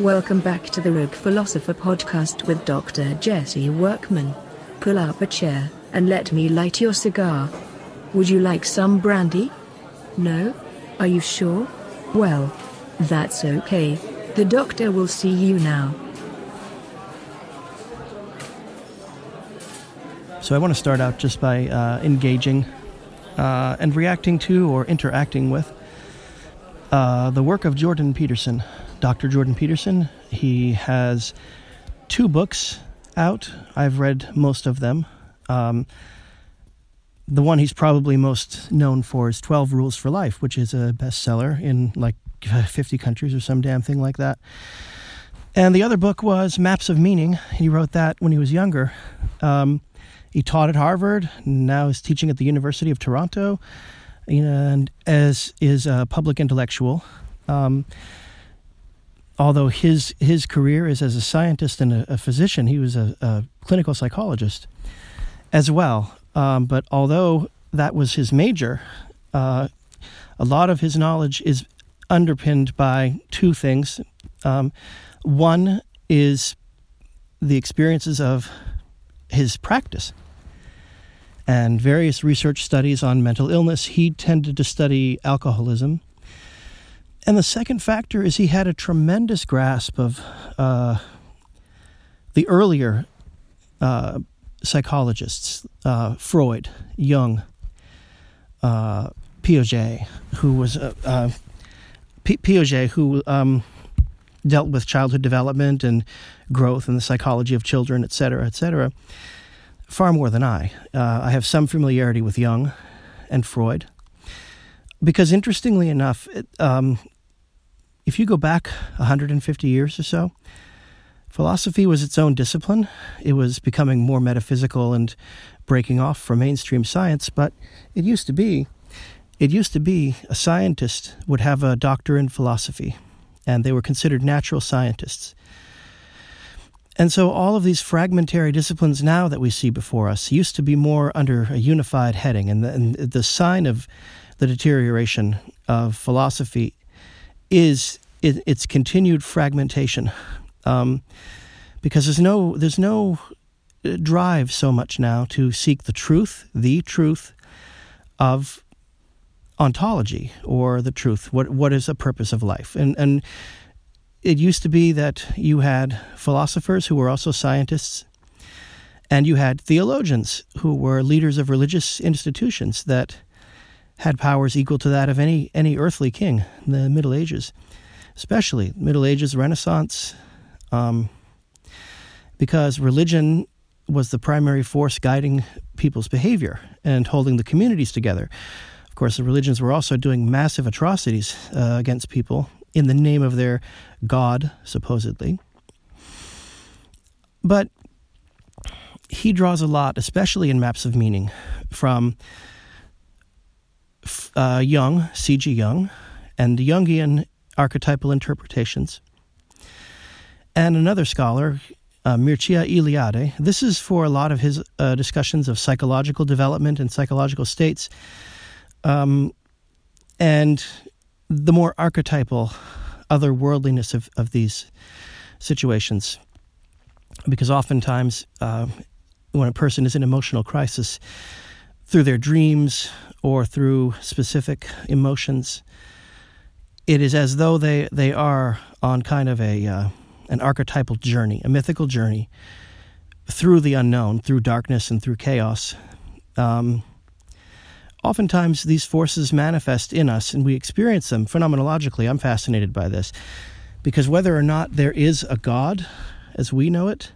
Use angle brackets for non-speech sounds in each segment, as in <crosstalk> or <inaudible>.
Welcome back to the Rogue Philosopher podcast with Dr. Jesse Workman. Pull up a chair and let me light your cigar. Would you like some brandy? No? Are you sure? Well, that's okay. The doctor will see you now. So I want to start out just by uh, engaging uh, and reacting to or interacting with uh, the work of Jordan Peterson. Dr. Jordan Peterson. He has two books out. I've read most of them. Um, the one he's probably most known for is 12 Rules for Life, which is a bestseller in like <laughs> 50 countries or some damn thing like that. And the other book was Maps of Meaning. He wrote that when he was younger. Um, he taught at Harvard, now is teaching at the University of Toronto, and as is a public intellectual. Um, although his his career is as a scientist and a, a physician, he was a, a, clinical psychologist as well. Um, but although that was his major, uh, a lot of his knowledge is underpinned by two things. Um, one is the experiences of his practice and various research studies on mental illness. He tended to study alcoholism and the second factor is he had a tremendous grasp of uh, the earlier uh, psychologists, uh, Freud, Jung, uh, Piaget, who was uh, uh, P- Piaget, who um, dealt with childhood development and growth and the psychology of children, et cetera, et cetera, far more than I. I have some familiarity with Jung and Freud because interestingly enough, it, um, if you go back 150 years or so, philosophy was its own discipline. It was becoming more metaphysical and breaking off from mainstream science, but it used to be it used to be a scientist would have a doctor in philosophy, and they were considered natural scientists. And so all of these fragmentary disciplines now that we see before us used to be more under a unified heading, and the, and the sign of the deterioration of philosophy is it, its continued fragmentation, um, because there's no there's no uh, drive so much now to seek the truth, the truth of ontology or the truth. What what is the purpose of life? And and it used to be that you had philosophers who were also scientists, and you had theologians who were leaders of religious institutions that had powers equal to that of any any earthly king in the Middle Ages, especially Middle Ages, Renaissance, um, because religion was the primary force guiding people's behavior and holding the communities together. Of course, the religions were also doing massive atrocities uh, against people in the name of their God, supposedly. But he draws a lot, especially in Maps of Meaning, from uh, Jung, C.G. Jung, and the Jungian archetypal interpretations. And another scholar, uh, Mircea Eliade. This is for a lot of his uh, discussions of psychological development and psychological states, um, and the more archetypal otherworldliness of, of these situations. Because oftentimes, uh, when a person is in emotional crisis, through their dreams or through specific emotions. It is as though they, they are on kind of a uh, an archetypal journey, a mythical journey through the unknown, through darkness and through chaos. Um, oftentimes, these forces manifest in us, and we experience them phenomenologically. I'm fascinated by this because whether or not there is a God, as we know it,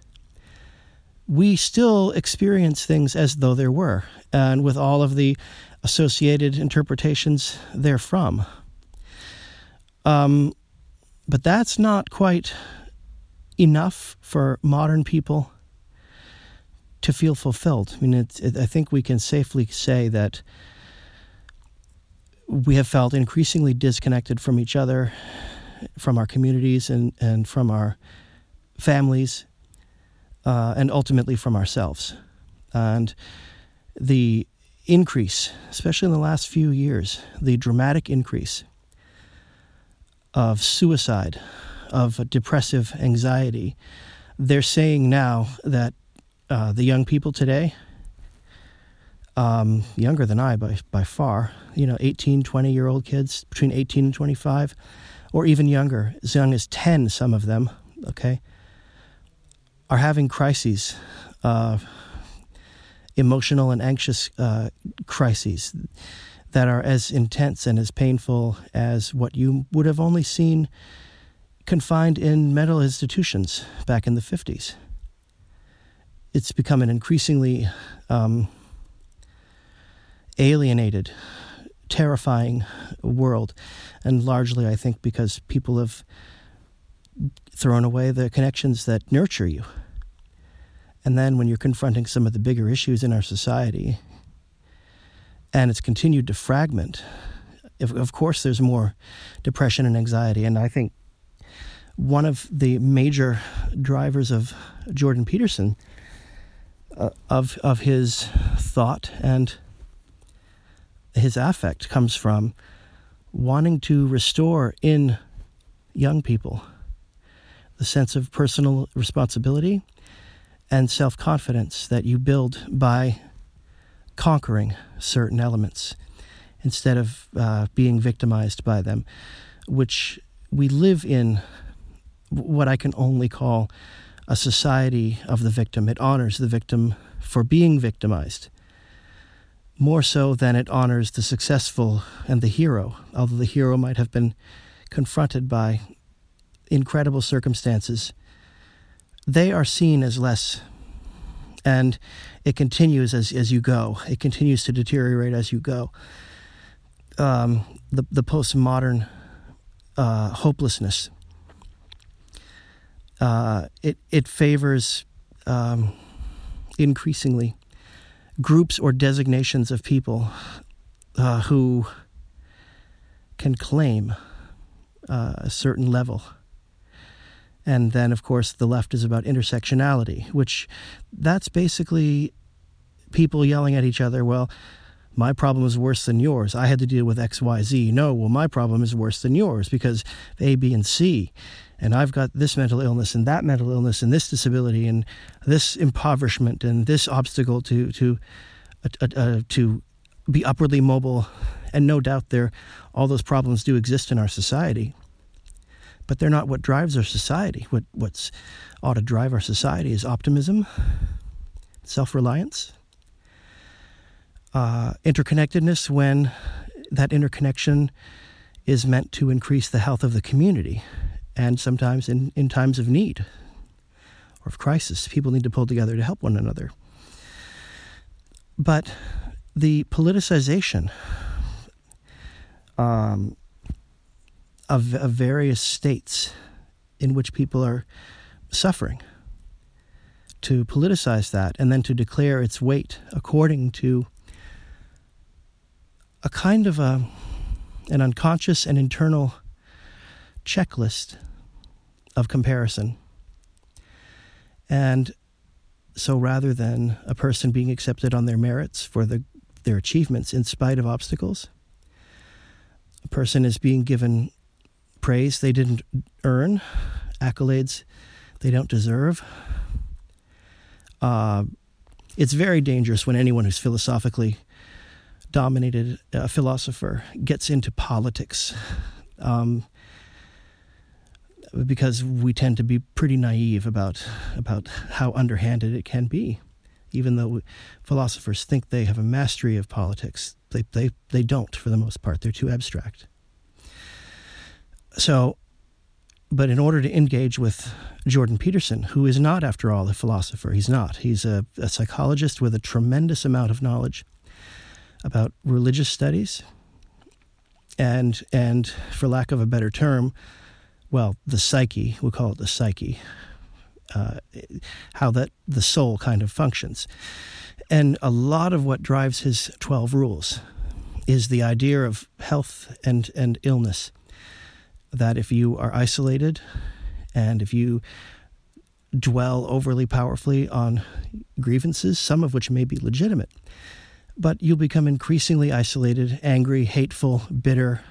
we still experience things as though there were, and with all of the associated interpretations therefrom. Um, but that's not quite enough for modern people to feel fulfilled. I mean, it, I think we can safely say that we have felt increasingly disconnected from each other, from our communities, and, and from our families, uh, and ultimately from ourselves. And the increase, especially in the last few years, the dramatic increase of suicide of depressive anxiety. They're saying now that uh, the young people today, um, younger than I by, by far, you know, 18, 20 year old kids, between 18 and 25, or even younger, as young as 10, some of them, okay, are having crises, uh, emotional and anxious uh, crises that are as intense and as painful as what you would have only seen confined in mental institutions back in the 50s. It's become an increasingly um, alienated, terrifying world, and largely, I think, because people have thrown away the connections that nurture you. And then when you're confronting some of the bigger issues in our society, and it's continued to fragment, if, of course, there's more depression and anxiety. And I think one of the major drivers of Jordan Peterson, uh, of of his thought and his affect, comes from wanting to restore in young people the sense of personal responsibility and self confidence that you build by conquering certain elements instead of uh, being victimized by them, which we live in what I can only call a society of the victim. It honors the victim for being victimized more so than it honors the successful and the hero, although the hero might have been confronted by incredible circumstances. They are seen as less, and it continues as, as you go. It continues to deteriorate as you go. Um, the, the postmodern uh, hopelessness uh, it it favors um, increasingly groups or designations of people uh, who can claim uh, a certain level. And then, of course, the left is about intersectionality, which that's basically people yelling at each other. Well, my problem is worse than yours. I had to deal with X, Y, Z. No, well, my problem is worse than yours because A, B, and C and I've got this mental illness and that mental illness and this disability and this impoverishment and this obstacle to to uh, uh, uh, to be upwardly mobile, and no doubt there all those problems do exist in our society, but they're not what drives our society. What what's ought to drive our society is optimism, self reliance, uh, interconnectedness when that interconnection is meant to increase the health of the community and sometimes in, in times of need or of crisis, people need to pull together to help one another. But the politicization um, of, of various states in which people are suffering, to politicize that and then to declare its weight according to a kind of a, an unconscious and internal checklist of comparison. And so rather than a person being accepted on their merits for the, their achievements in spite of obstacles, a person is being given praise they didn't earn, accolades they don't deserve. Uh, it's very dangerous when anyone who's philosophically dominated, a philosopher, gets into politics. Um, because we tend to be pretty naive about about how underhanded it can be. Even though philosophers think they have a mastery of politics, they, they, they don't for the most part. They're too abstract. So, but in order to engage with Jordan Peterson, who is not, after all, a philosopher, he's not. He's a, a psychologist with a tremendous amount of knowledge about religious studies and, and for lack of a better term, well, the psyche, we'll call it the psyche, uh, how that the soul kind of functions. And a lot of what drives his 12 rules is the idea of health and, and illness. That if you are isolated and if you dwell overly powerfully on grievances, some of which may be legitimate, but you'll become increasingly isolated, angry, hateful, bitter,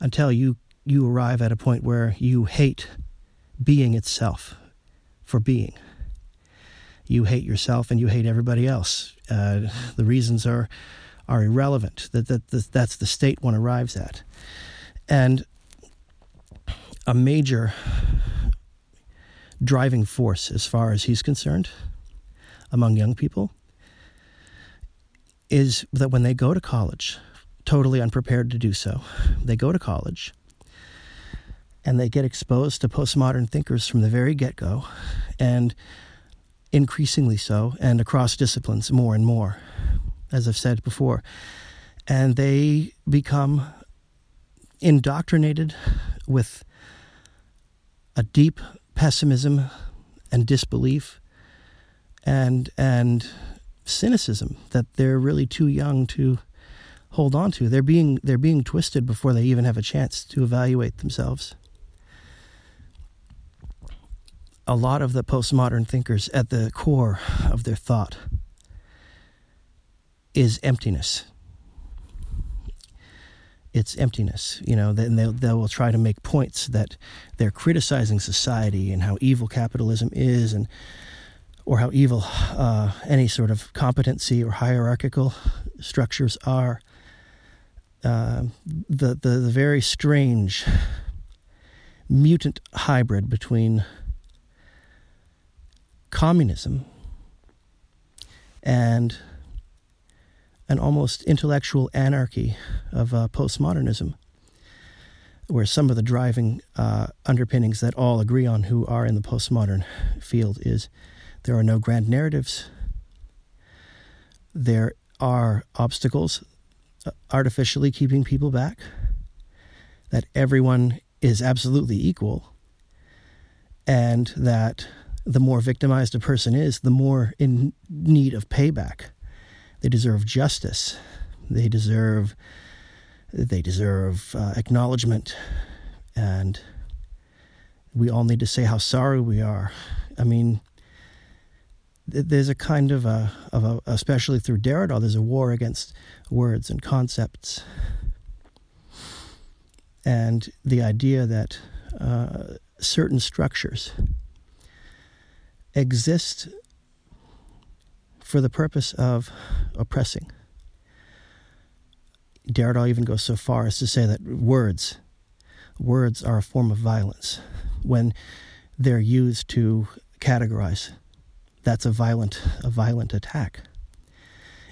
until you you arrive at a point where you hate being itself for being. You hate yourself and you hate everybody else. Uh, the reasons are are irrelevant. That, that, that that's the state one arrives at, and a major driving force, as far as he's concerned, among young people, is that when they go to college, totally unprepared to do so, they go to college and they get exposed to postmodern thinkers from the very get go, and increasingly so, and across disciplines more and more, as I've said before. And they become indoctrinated with a deep pessimism and disbelief and and cynicism that they're really too young to hold on to. They're being they're being twisted before they even have a chance to evaluate themselves. A lot of the postmodern thinkers at the core of their thought is emptiness it's emptiness. You know, then they they will try to make points that they're criticizing society and how evil capitalism is, and or how evil uh, any sort of competency or hierarchical structures are. Uh, the, the the very strange mutant hybrid between communism and an almost intellectual anarchy of uh, postmodernism, where some of the driving uh, underpinnings that all agree on who are in the postmodern field is there are no grand narratives, there are obstacles uh, artificially keeping people back, that everyone is absolutely equal, and that the more victimized a person is, the more in need of payback they deserve justice. They deserve they deserve uh, acknowledgement, and we all need to say how sorry we are. I mean, there's a kind of a, of a, especially through Derrida, there's a war against words and concepts, and the idea that uh, certain structures exist for the purpose of oppressing. Derrida even goes so far as to say that words, words are a form of violence when they're used to categorize. That's a violent, a violent attack.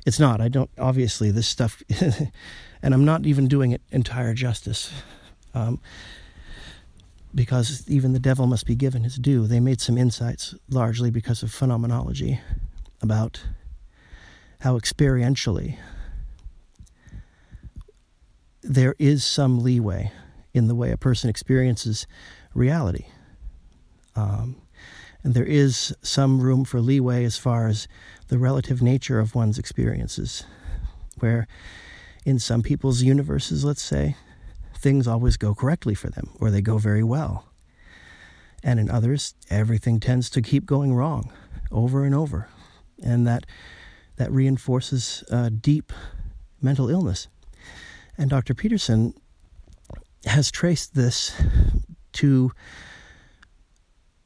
It's not. I don't. Obviously, this stuff, <laughs> and I'm not even doing it entire justice, um, because even the devil must be given his due. They made some insights largely because of phenomenology about how experientially there is some leeway in the way a person experiences reality. Um, and there is some room for leeway as far as the relative nature of one's experiences, where in some people's universes, let's say, things always go correctly for them, or they go very well. And in others, everything tends to keep going wrong over and over and that that reinforces uh, deep mental illness. And Dr. Peterson has traced this to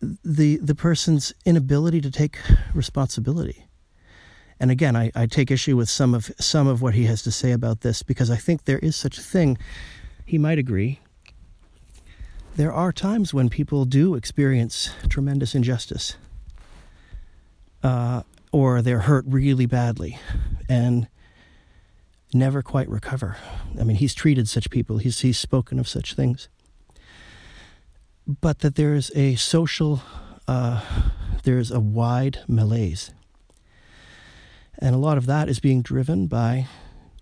the the person's inability to take responsibility. And again, I, I take issue with some of some of what he has to say about this because I think there is such a thing. He might agree. There are times when people do experience tremendous injustice. Uh, or they're hurt really badly and never quite recover. I mean, he's treated such people, he's, he's spoken of such things. But that there's a social, uh, there's a wide malaise. And a lot of that is being driven by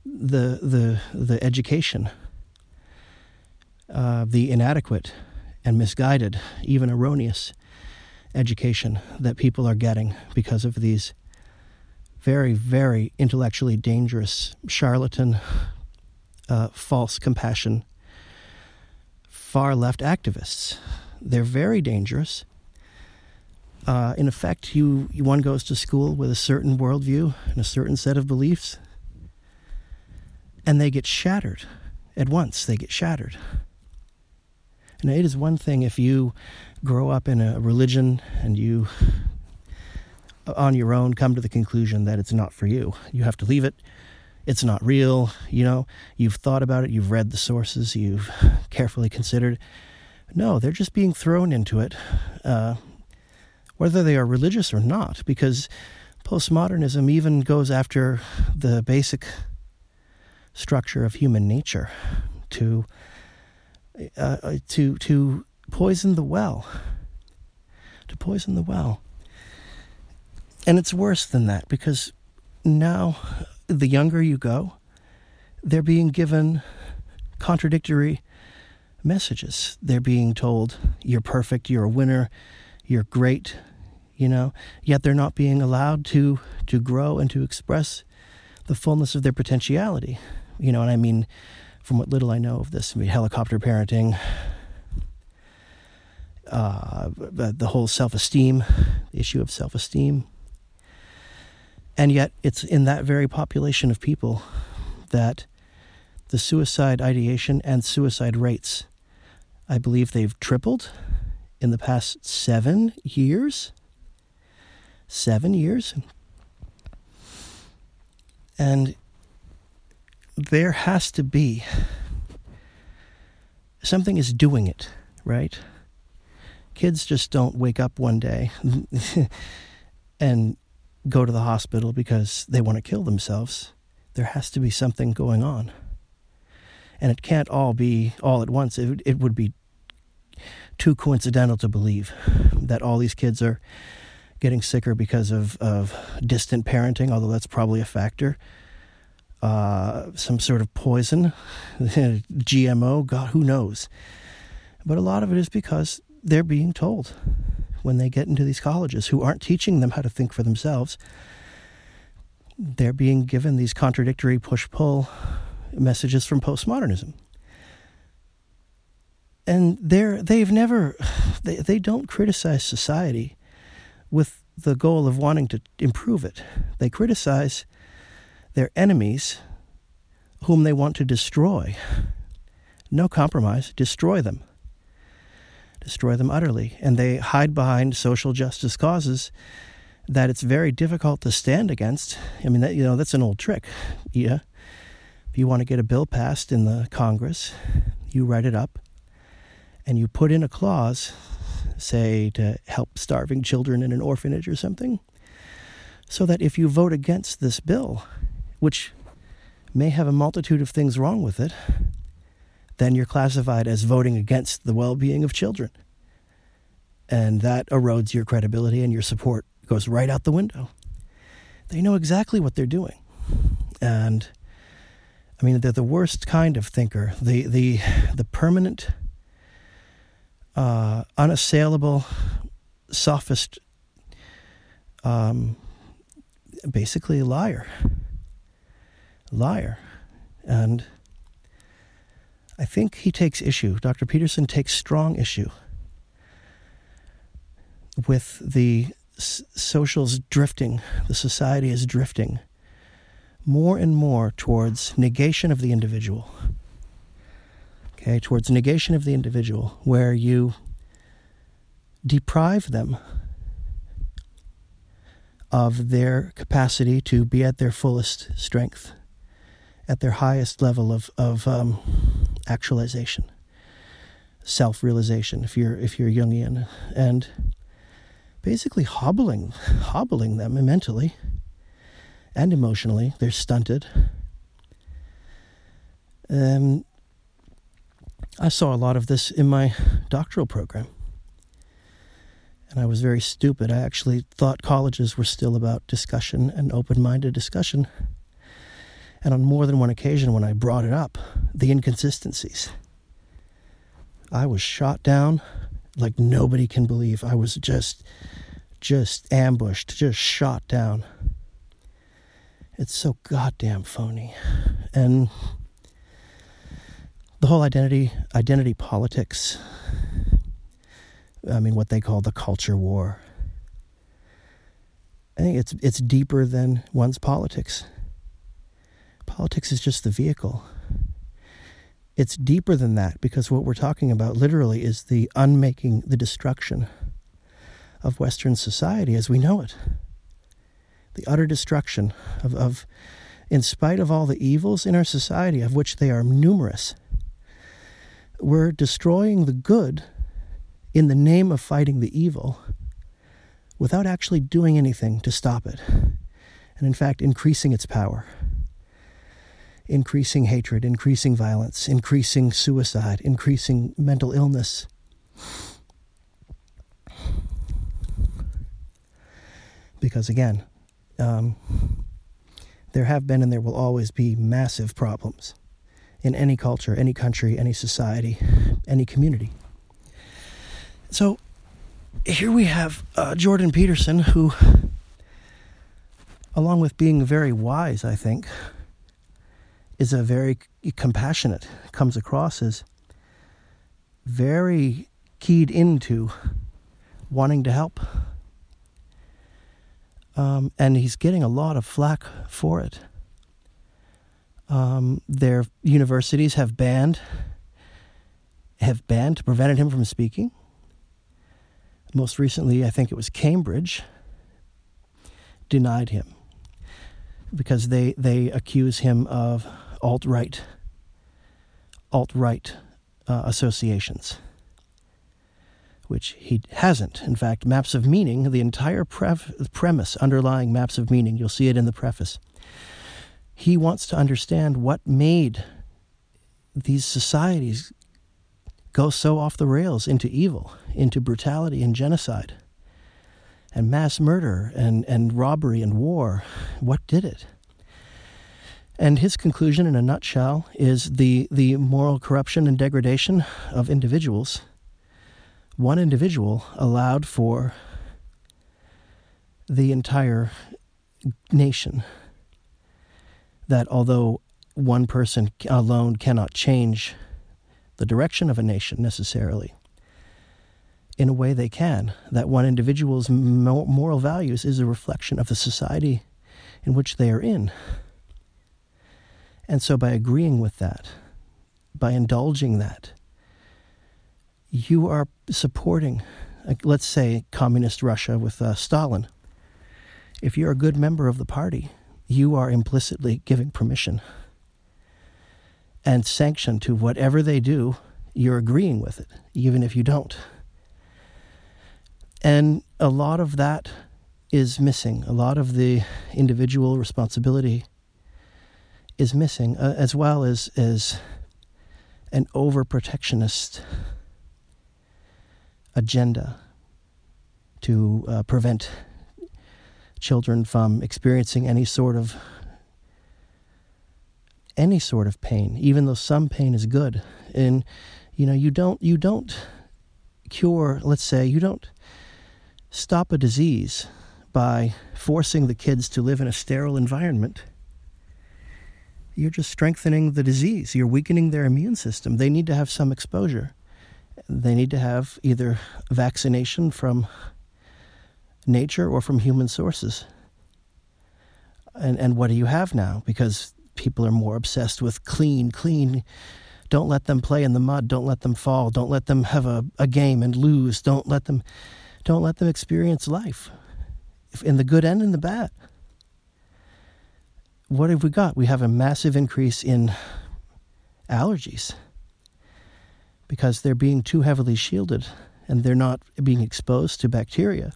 the, the, the education, uh, the inadequate and misguided, even erroneous education that people are getting because of these very, very intellectually dangerous charlatan, uh, false compassion, far left activists. They're very dangerous. Uh, in effect, you, one goes to school with a certain worldview and a certain set of beliefs, and they get shattered at once. They get shattered. And it is one thing if you grow up in a religion and you, on your own, come to the conclusion that it's not for you. You have to leave it. It's not real. You know, you've thought about it, you've read the sources, you've carefully considered. No, they're just being thrown into it, uh, whether they are religious or not, because postmodernism even goes after the basic structure of human nature to uh, uh, to to poison the well. To poison the well. And it's worse than that because now the younger you go they're being given contradictory messages. They're being told you're perfect you're a winner you're great you know? Yet they're not being allowed to to grow and to express the fullness of their potentiality. You know, and I mean, from what little I know of this, I mean, helicopter parenting, uh, the whole self esteem, issue of self esteem. And yet, it's in that very population of people that the suicide ideation and suicide rates, I believe they've tripled in the past seven years. Seven years. And there has to be something is doing it, right? Kids just don't wake up one day <laughs> and go to the hospital because they want to kill themselves. There has to be something going on. And it can't all be all at once. It, it would be too coincidental to believe that all these kids are getting sicker because of, of distant parenting, although that's probably a factor uh, some sort of poison, <laughs> GMO, God, who knows? But a lot of it is because they're being told when they get into these colleges who aren't teaching them how to think for themselves. They're being given these contradictory push pull messages from postmodernism. And they're, they've never, <sighs> they, they don't criticize society with the goal of wanting to improve it. They criticize their enemies whom they want to destroy. No compromise, destroy them. Destroy them utterly. And they hide behind social justice causes that it's very difficult to stand against. I mean, that, you know, that's an old trick. Yeah. If you want to get a bill passed in the Congress, you write it up and you put in a clause, say, to help starving children in an orphanage or something, so that if you vote against this bill, which may have a multitude of things wrong with it, then you're classified as voting against the well being of children. And that erodes your credibility and your support goes right out the window. They know exactly what they're doing. And I mean, they're the worst kind of thinker, the, the, the permanent, uh, unassailable sophist, um, basically a liar liar. And I think he takes issue, Dr. Peterson takes strong issue with the socials drifting, the society is drifting more and more towards negation of the individual. Okay, towards negation of the individual, where you deprive them of their capacity to be at their fullest strength at their highest level of, of um, actualization, self realization, if you're, if you're Jungian, and basically hobbling, hobbling them mentally and emotionally. They're stunted. Um, I saw a lot of this in my doctoral program. And I was very stupid. I actually thought colleges were still about discussion and open minded discussion and on more than one occasion when I brought it up, the inconsistencies. I was shot down like nobody can believe. I was just just ambushed, just shot down. It's so goddamn phony. And the whole identity identity politics I mean what they call the culture war. I think it's it's deeper than one's politics. Politics is just the vehicle. it's deeper than that because what we're talking about literally is the unmaking, the destruction of Western society as we know it. The utter destruction of, of, in spite of all the evils in our society, of which they are numerous, we're destroying the good in the name of fighting the evil without actually doing anything to stop it. And in fact, increasing its power increasing hatred, increasing violence, increasing suicide, increasing mental illness. Because again, um, there have been and there will always be massive problems in any culture, any country, any society, any community. So here we have uh, Jordan Peterson, who, along with being very wise, I think, is a very compassionate, comes across as very keyed into wanting to help. Um, and he's getting a lot of flack for it. Um, their universities have banned have banned prevented him from speaking. Most recently, I think it was Cambridge denied him because they they accuse him of alt right alt right uh, associations, which he hasn't. In fact, Maps of Meaning, the entire premise underlying Maps of Meaning, you'll see it in the preface. He wants to understand what made these societies go so off the rails into evil, into brutality and genocide, and mass murder and, and robbery and war. What did it? And his conclusion, in a nutshell, is the, the moral corruption and degradation of individuals. One individual allowed for the entire nation. That although one person alone cannot change the direction of a nation necessarily, in a way they can, that one individual's moral values is a reflection of the society in which they are in. And so, by agreeing with that, by indulging that, you are supporting, let's say, communist Russia with uh, Stalin. If you're a good member of the party, you are implicitly giving permission and sanction to whatever they do, you're agreeing with it, even if you don't. And a lot of that is missing. A lot of the individual responsibility is missing, uh, as well as, as an overprotectionist agenda to uh, prevent children from experiencing any sort of any sort of pain even though some pain is good. And you know you don't you don't cure let's say you don't stop a disease by forcing the kids to live in a sterile environment you're just strengthening the disease. You're weakening their immune system. They need to have some exposure. They need to have either vaccination from nature or from human sources. And and what do you have now? Because people are more obsessed with clean, clean. Don't let them play in the mud. Don't let them fall. Don't let them have a, a game and lose. Don't let them don't let them experience life in the good and in the bad what have we got? We have a massive increase in allergies because they're being too heavily shielded and they're not being exposed to bacteria,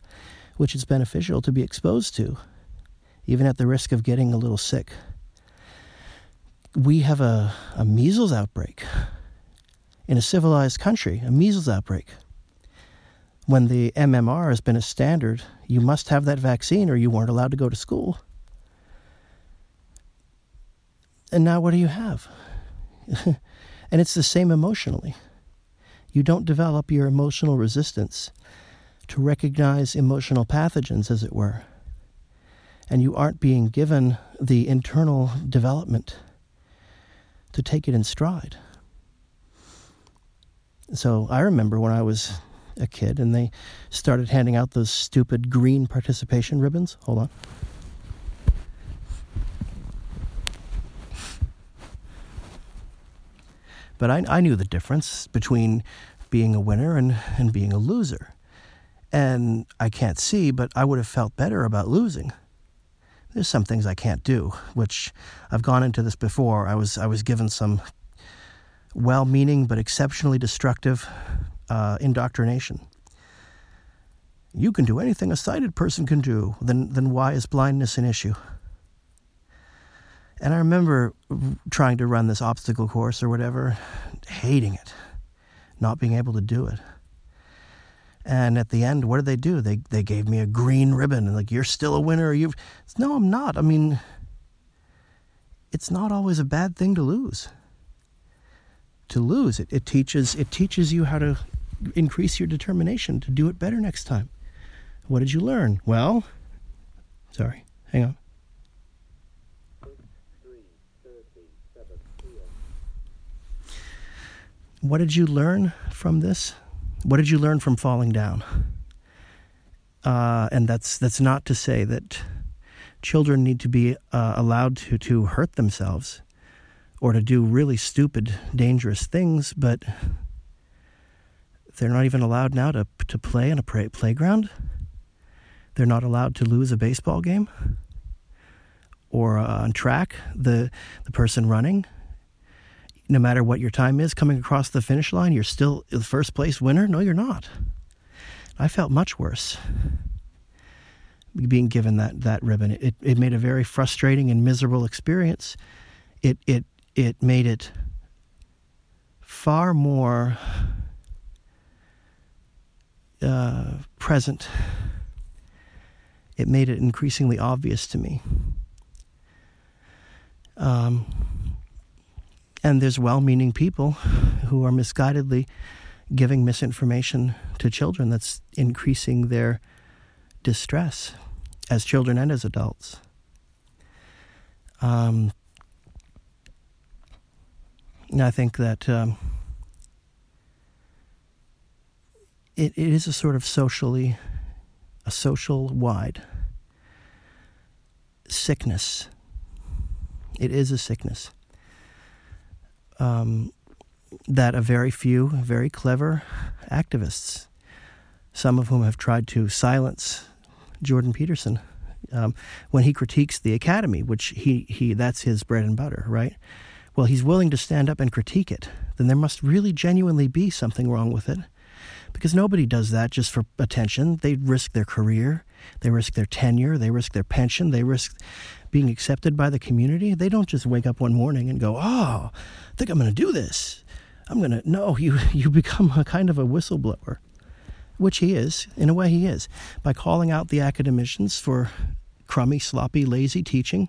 which is beneficial to be exposed to, even at the risk of getting a little sick. We have a, a measles outbreak in a civilized country, a measles outbreak. When the MMR has been a standard, you must have that vaccine or you weren't allowed to go to school. And now what do you have? <laughs> and it's the same emotionally. You don't develop your emotional resistance to recognize emotional pathogens, as it were. And you aren't being given the internal development to take it in stride. So I remember when I was a kid and they started handing out those stupid green participation ribbons. Hold on. But I, I knew the difference between being a winner and, and being a loser. And I can't see, but I would have felt better about losing. There's some things I can't do, which I've gone into this before. I was I was given some well-meaning but exceptionally destructive uh, indoctrination. You can do anything a sighted person can do. Then then why is blindness an issue? And I remember trying to run this obstacle course or whatever, hating it, not being able to do it. And at the end, what did they do? They they gave me a green ribbon and like you're still a winner. You no, I'm not. I mean, it's not always a bad thing to lose. To lose it, it teaches it teaches you how to increase your determination to do it better next time. What did you learn? Well, sorry, hang on. What did you learn from this? What did you learn from falling down? Uh, and that's that's not to say that children need to be uh, allowed to to hurt themselves or to do really stupid, dangerous things, but they're not even allowed now to to play in a play, playground. They're not allowed to lose a baseball game or uh, on track. The the person running no matter what your time is coming across the finish line, you're still the first place winner? No, you're not. I felt much worse being given that, that ribbon. It, it made a very frustrating and miserable experience. It, it, it made it far more uh, present. It made it increasingly obvious to me. Um, and there's well meaning people who are misguidedly giving misinformation to children that's increasing their distress as children and as adults. Um, I think that um, it, it is a sort of socially, a social wide sickness. It is a sickness um, that a very few very clever activists, some of whom have tried to silence Jordan Peterson um, when he critiques the academy, which he, he that's his bread and butter, right? Well, he's willing to stand up and critique it. Then there must really genuinely be something wrong with it, because nobody does that just for attention. They risk their career, they risk their tenure, they risk their pension, they risk being accepted by the community. They don't just wake up one morning and go, "Oh, I think I'm going to do this." I'm going to no, you <laughs> you become a kind of a whistleblower, which he is. In a way he is. By calling out the academicians for crummy, sloppy, lazy teaching,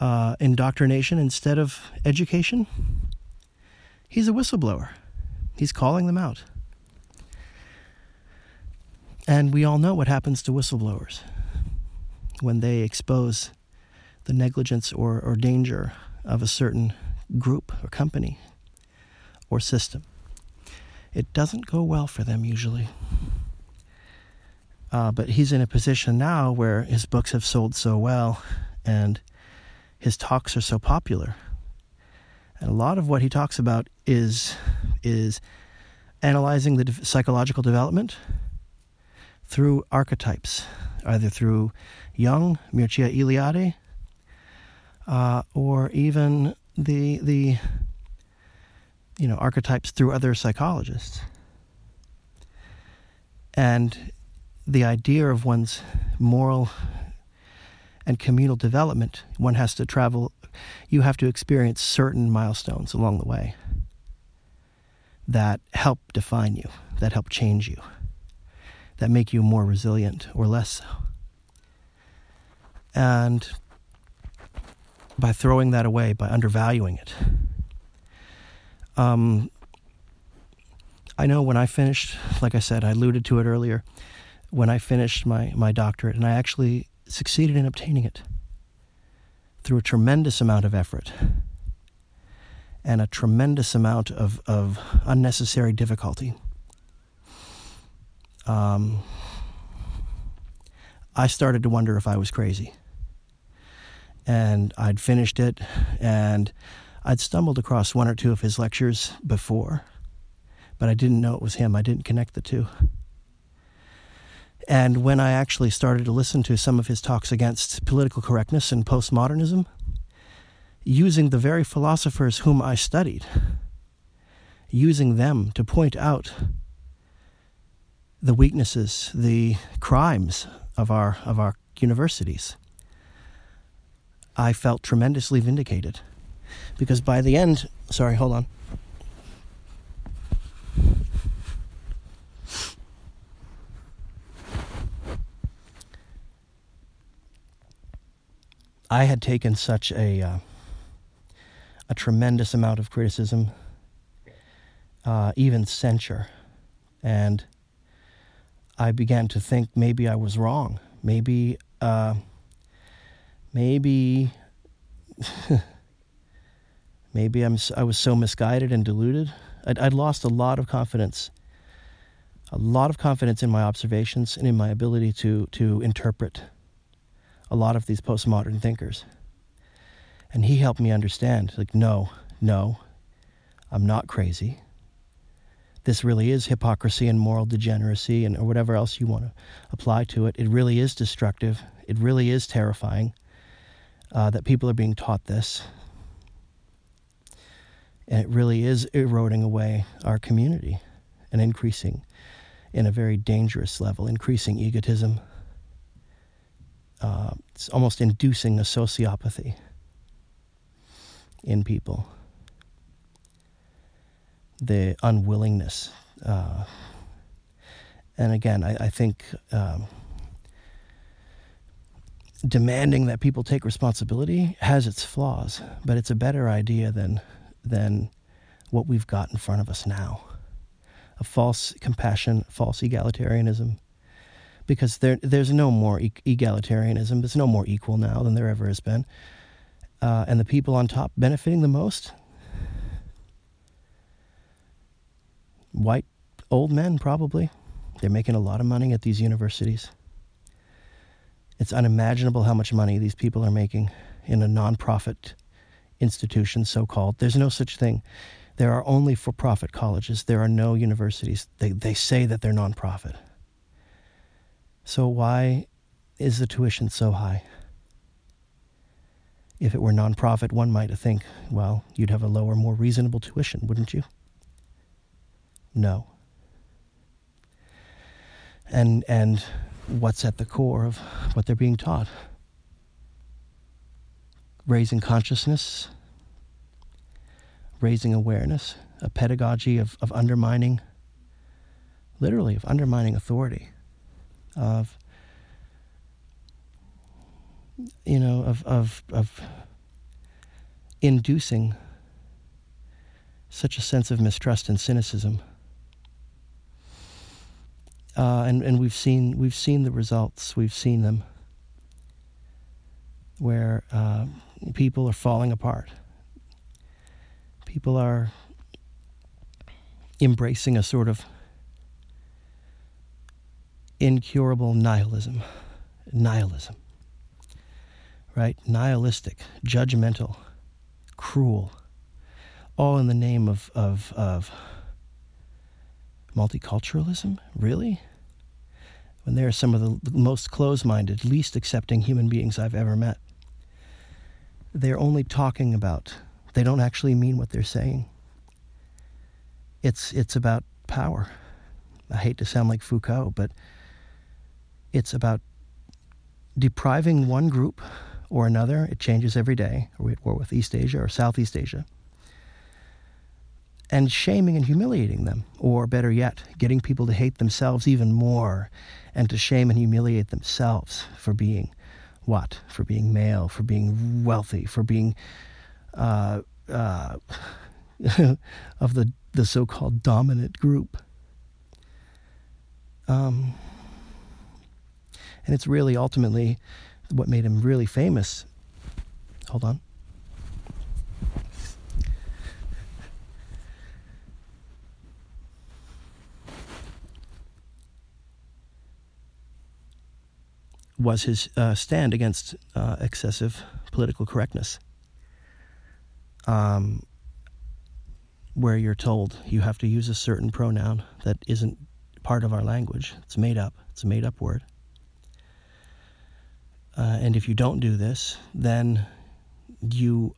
uh, indoctrination instead of education. He's a whistleblower. He's calling them out. And we all know what happens to whistleblowers when they expose the negligence or, or danger of a certain group or company or system. It doesn't go well for them usually. Uh, but he's in a position now where his books have sold so well and his talks are so popular. And a lot of what he talks about is, is analyzing the de- psychological development through archetypes, either through Jung, Mircea Eliade, uh, or even the the you know archetypes through other psychologists. And the idea of one's moral and communal development, one has to travel, you have to experience certain milestones along the way that help define you, that help change you, that make you more resilient or less so. And by throwing that away, by undervaluing it. Um, I know when I finished, like I said, I alluded to it earlier, when I finished my, my doctorate, and I actually succeeded in obtaining it through a tremendous amount of effort and a tremendous amount of, of unnecessary difficulty. Um, I started to wonder if I was crazy and I'd finished it, and I'd stumbled across one or two of his lectures before, but I didn't know it was him. I didn't connect the two. And when I actually started to listen to some of his talks against political correctness and postmodernism, using the very philosophers whom I studied, using them to point out the weaknesses, the crimes of our of our universities. I felt tremendously vindicated because by the end, sorry, hold on. I had taken such a uh, a tremendous amount of criticism, uh, even censure, and I began to think maybe I was wrong. Maybe, uh, maybe, <laughs> maybe I'm I was so misguided and deluded. I'd, I'd lost a lot of confidence, a lot of confidence in my observations and in my ability to to interpret a lot of these postmodern thinkers. And he helped me understand like, no, no, I'm not crazy. This really is hypocrisy and moral degeneracy and or whatever else you want to apply to it. It really is destructive. It really is terrifying uh, that people are being taught this. And it really is eroding away our community and increasing in a very dangerous level, increasing egotism, uh, it's almost inducing a sociopathy in people. The unwillingness. Uh, and again, I, I think um, demanding that people take responsibility has its flaws, but it's a better idea than, than what we've got in front of us now a false compassion, false egalitarianism, because there there's no more e- egalitarianism. There's no more equal now than there ever has been, uh, and the people on top benefiting the most. White old men, probably. They're making a lot of money at these universities. It's unimaginable how much money these people are making in a nonprofit institution, so called. There's no such thing. There are only for profit colleges. There are no universities. They, they say that they're nonprofit. So, why is the tuition so high? If it were nonprofit, one might think, well, you'd have a lower, more reasonable tuition, wouldn't you? No. And and what's at the core of what they're being taught? Raising consciousness, raising awareness, a pedagogy of, of undermining, literally, of undermining authority of you know of of of inducing such a sense of mistrust and cynicism. Uh, and and we've seen we've seen the results. We've seen them where uh, people are falling apart. People are embracing a sort of incurable nihilism. Nihilism. Right? Nihilistic, judgmental, cruel, all in the name of, of, of multiculturalism? Really? When they are some of the most close minded, least accepting human beings I've ever met. They're only talking about, they don't actually mean what they're saying. It's, it's about power. I hate to sound like Foucault, but it's about depriving one group or another. It changes every day, or with East Asia or Southeast Asia. And shaming and humiliating them, or better yet, getting people to hate themselves even more and to shame and humiliate themselves for being what? For being male, for being wealthy, for being uh, uh, <laughs> of the, the so called dominant group. Um, and it's really ultimately what made him really famous. Hold on. Was his uh, stand against uh, excessive political correctness. um, where you're told you have to use a certain pronoun that isn't part of our language. It's made up. It's a made up word. Uh, and if you don't do this, then you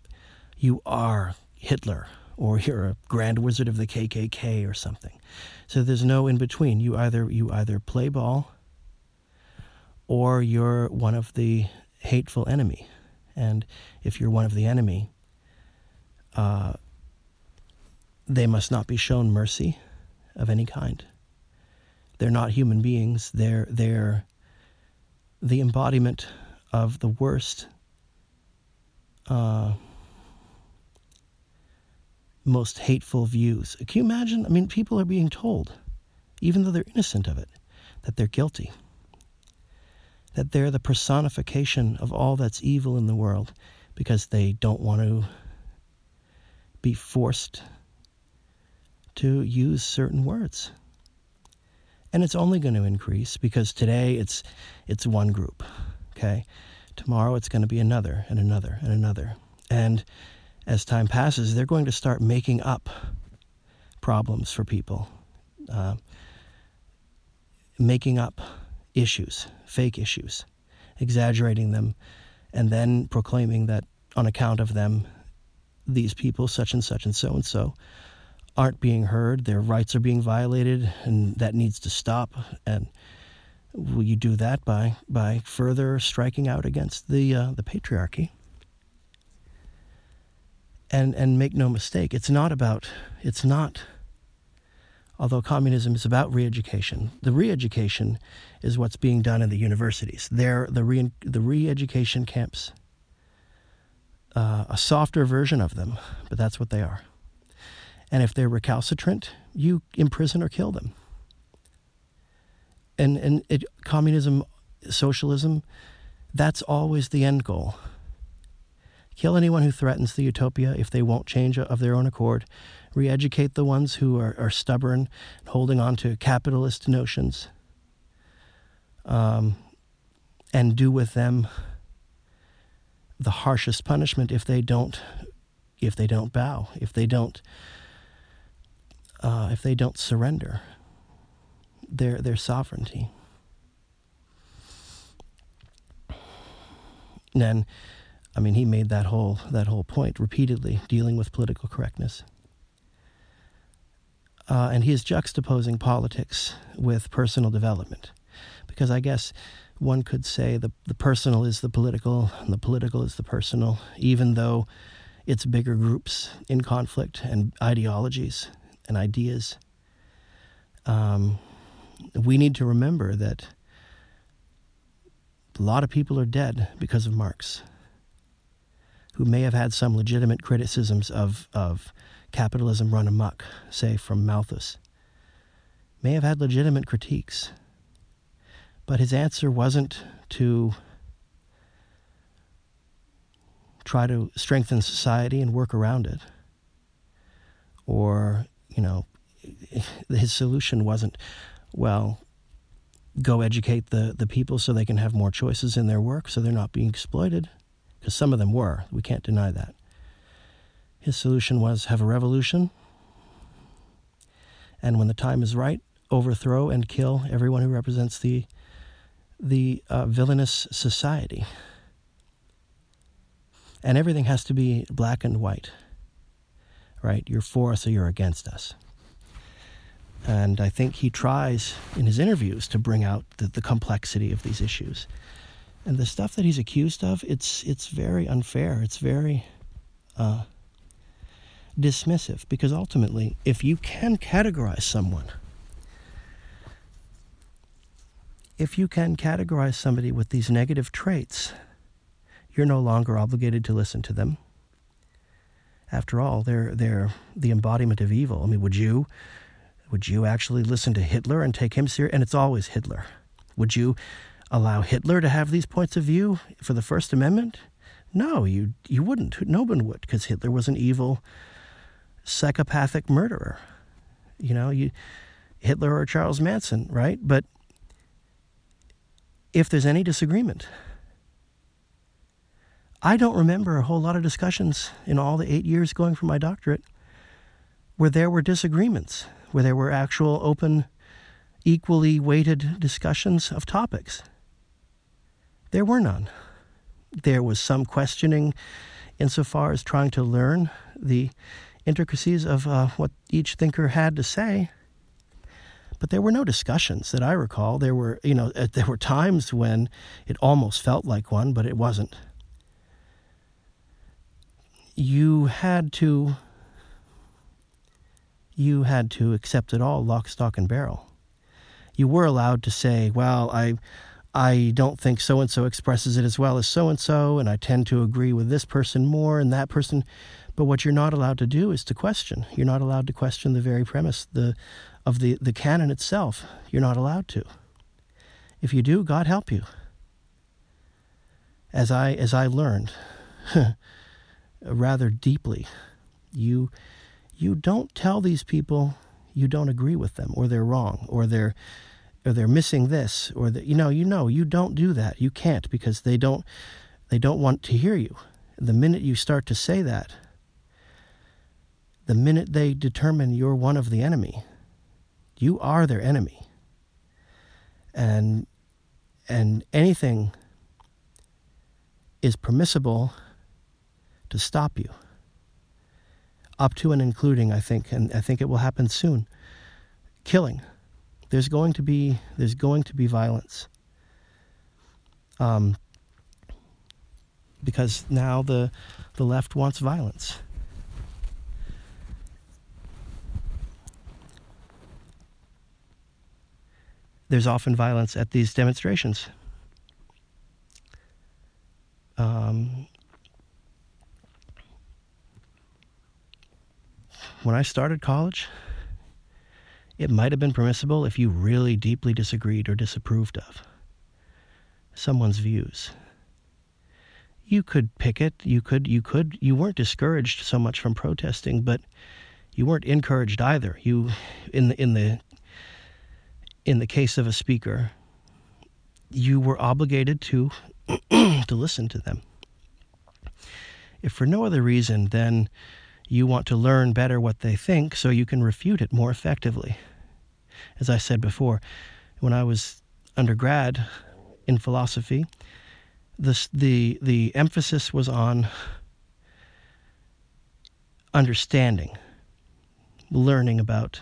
you are Hitler or you're a grand wizard of the KKK or something. So there's no in between. You either you either play ball or you're one of the hateful enemy. And if you're one of the enemy, uh, they must not be shown mercy of any kind. They're not human beings. They're they're the embodiment of the worst, uh, most hateful views. Can you imagine? I mean, people are being told, even though they're innocent of it, that they're guilty that they're the personification of all that's evil in the world because they don't want to be forced to use certain words. And it's only going to increase because today it's it's one group, okay? Tomorrow it's going to be another and another and another. And as time passes, they're going to start making up problems for people, uh, making up issues, fake issues, exaggerating them, and then proclaiming that on account of them, these people, such and such and so and so, aren't being heard, their rights are being violated, and that needs to stop. And will you do that by by further striking out against the uh, the patriarchy? And and make no mistake, it's not about it's not although communism is about re-education. The re-education is what's being done in the universities. They're the re the re-education camps. Uh, a softer version of them, but that's what they are. And if they're recalcitrant, you imprison or kill them. And and it, communism, socialism, that's always the end goal. Kill anyone who threatens the utopia if they won't change of their own accord re educate the ones who are, are stubborn, holding on to capitalist notions, um, and do with them the harshest punishment if they don't if they don't bow, if they don't uh, if they don't surrender their their sovereignty. Then, I mean, he made that whole that whole point repeatedly, dealing with political correctness. Uh, and he is juxtaposing politics with personal development. Because I guess one could say the, the personal is the political and the political is the personal, even though it's bigger groups in conflict and ideologies and ideas. Um, we need to remember that a lot of people are dead because of Marx, who may have had some legitimate criticisms of, of capitalism run amok, say from Malthus, may have had legitimate critiques. But his answer wasn't to try to strengthen society and work around it. Or, you know, <laughs> his solution wasn't, well, go educate the, the people so they can have more choices in their work so they're not being exploited. Because some of them were. We can't deny that. His solution was have a revolution, and when the time is right, overthrow and kill everyone who represents the the uh, villainous society. And everything has to be black and white, right? You're for us or you're against us. And I think he tries in his interviews to bring out the, the complexity of these issues. And the stuff that he's accused of, it's it's very unfair. It's very uh, dismissive because ultimately, if you can categorize someone, if you can categorize somebody with these negative traits, you're no longer obligated to listen to them. After all, they're they're the embodiment of evil. I mean, would you would you actually listen to Hitler and take him serious? And it's always Hitler. Would you allow Hitler to have these points of view for the First Amendment? No, you you wouldn't. No one would, because Hitler was an evil psychopathic murderer. You know, you Hitler or Charles Manson, right? But if there's any disagreement, I don't remember a whole lot of discussions in all the eight years going for my doctorate where there were disagreements, where there were actual open, equally weighted discussions of topics. There were none. There was some questioning insofar as trying to learn the intricacies of uh, what each thinker had to say. But there were no discussions that I recall. There were, you know, uh, there were times when it almost felt like one, but it wasn't. You had to you had to accept it all, lock, stock, and barrel. You were allowed to say, well, I, I don't think so and so expresses it as well as so and so, and I tend to agree with this person more and that person. But what you're not allowed to do is to question. You're not allowed to question the very premise the, of the, the canon itself. You're not allowed to. If you do, God help you. As I, as I learned <laughs> rather deeply, you you don't tell these people you don't agree with them or they're wrong or they're or they're missing this or that you know you know you don't do that you can't because they don't they don't want to hear you the minute you start to say that the minute they determine you're one of the enemy you are their enemy and and anything is permissible to stop you up to and including, I think, and I think it will happen soon. Killing. There's going to be there's going to be violence. Um, because now the the left wants violence. There's often violence at these demonstrations. Um, when I started college, it might have been permissible if you really deeply disagreed or disapproved of someone's views. You could picket, you could you could you weren't discouraged so much from protesting, but you weren't encouraged either. You in the in the in the case of a speaker, you were obligated to <clears throat> to listen to them. If for no other reason than you want to learn better what they think so you can refute it more effectively. As I said before, when I was undergrad in philosophy, the, the, the emphasis was on understanding, learning about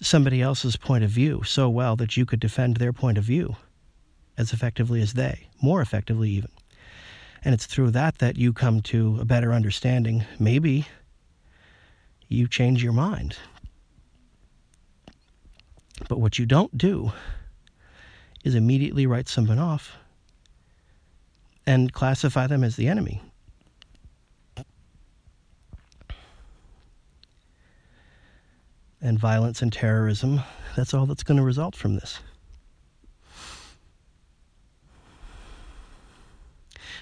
somebody else's point of view so well that you could defend their point of view as effectively as they, more effectively even. And it's through that that you come to a better understanding, maybe you change your mind. But what you don't do is immediately write someone off and classify them as the enemy. And violence and terrorism, that's all that's going to result from this.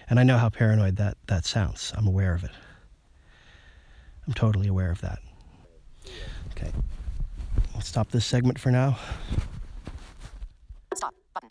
And I know how paranoid that, that sounds. I'm aware of it. I'm totally aware of that. Okay. I'll stop this segment for now. Stop button.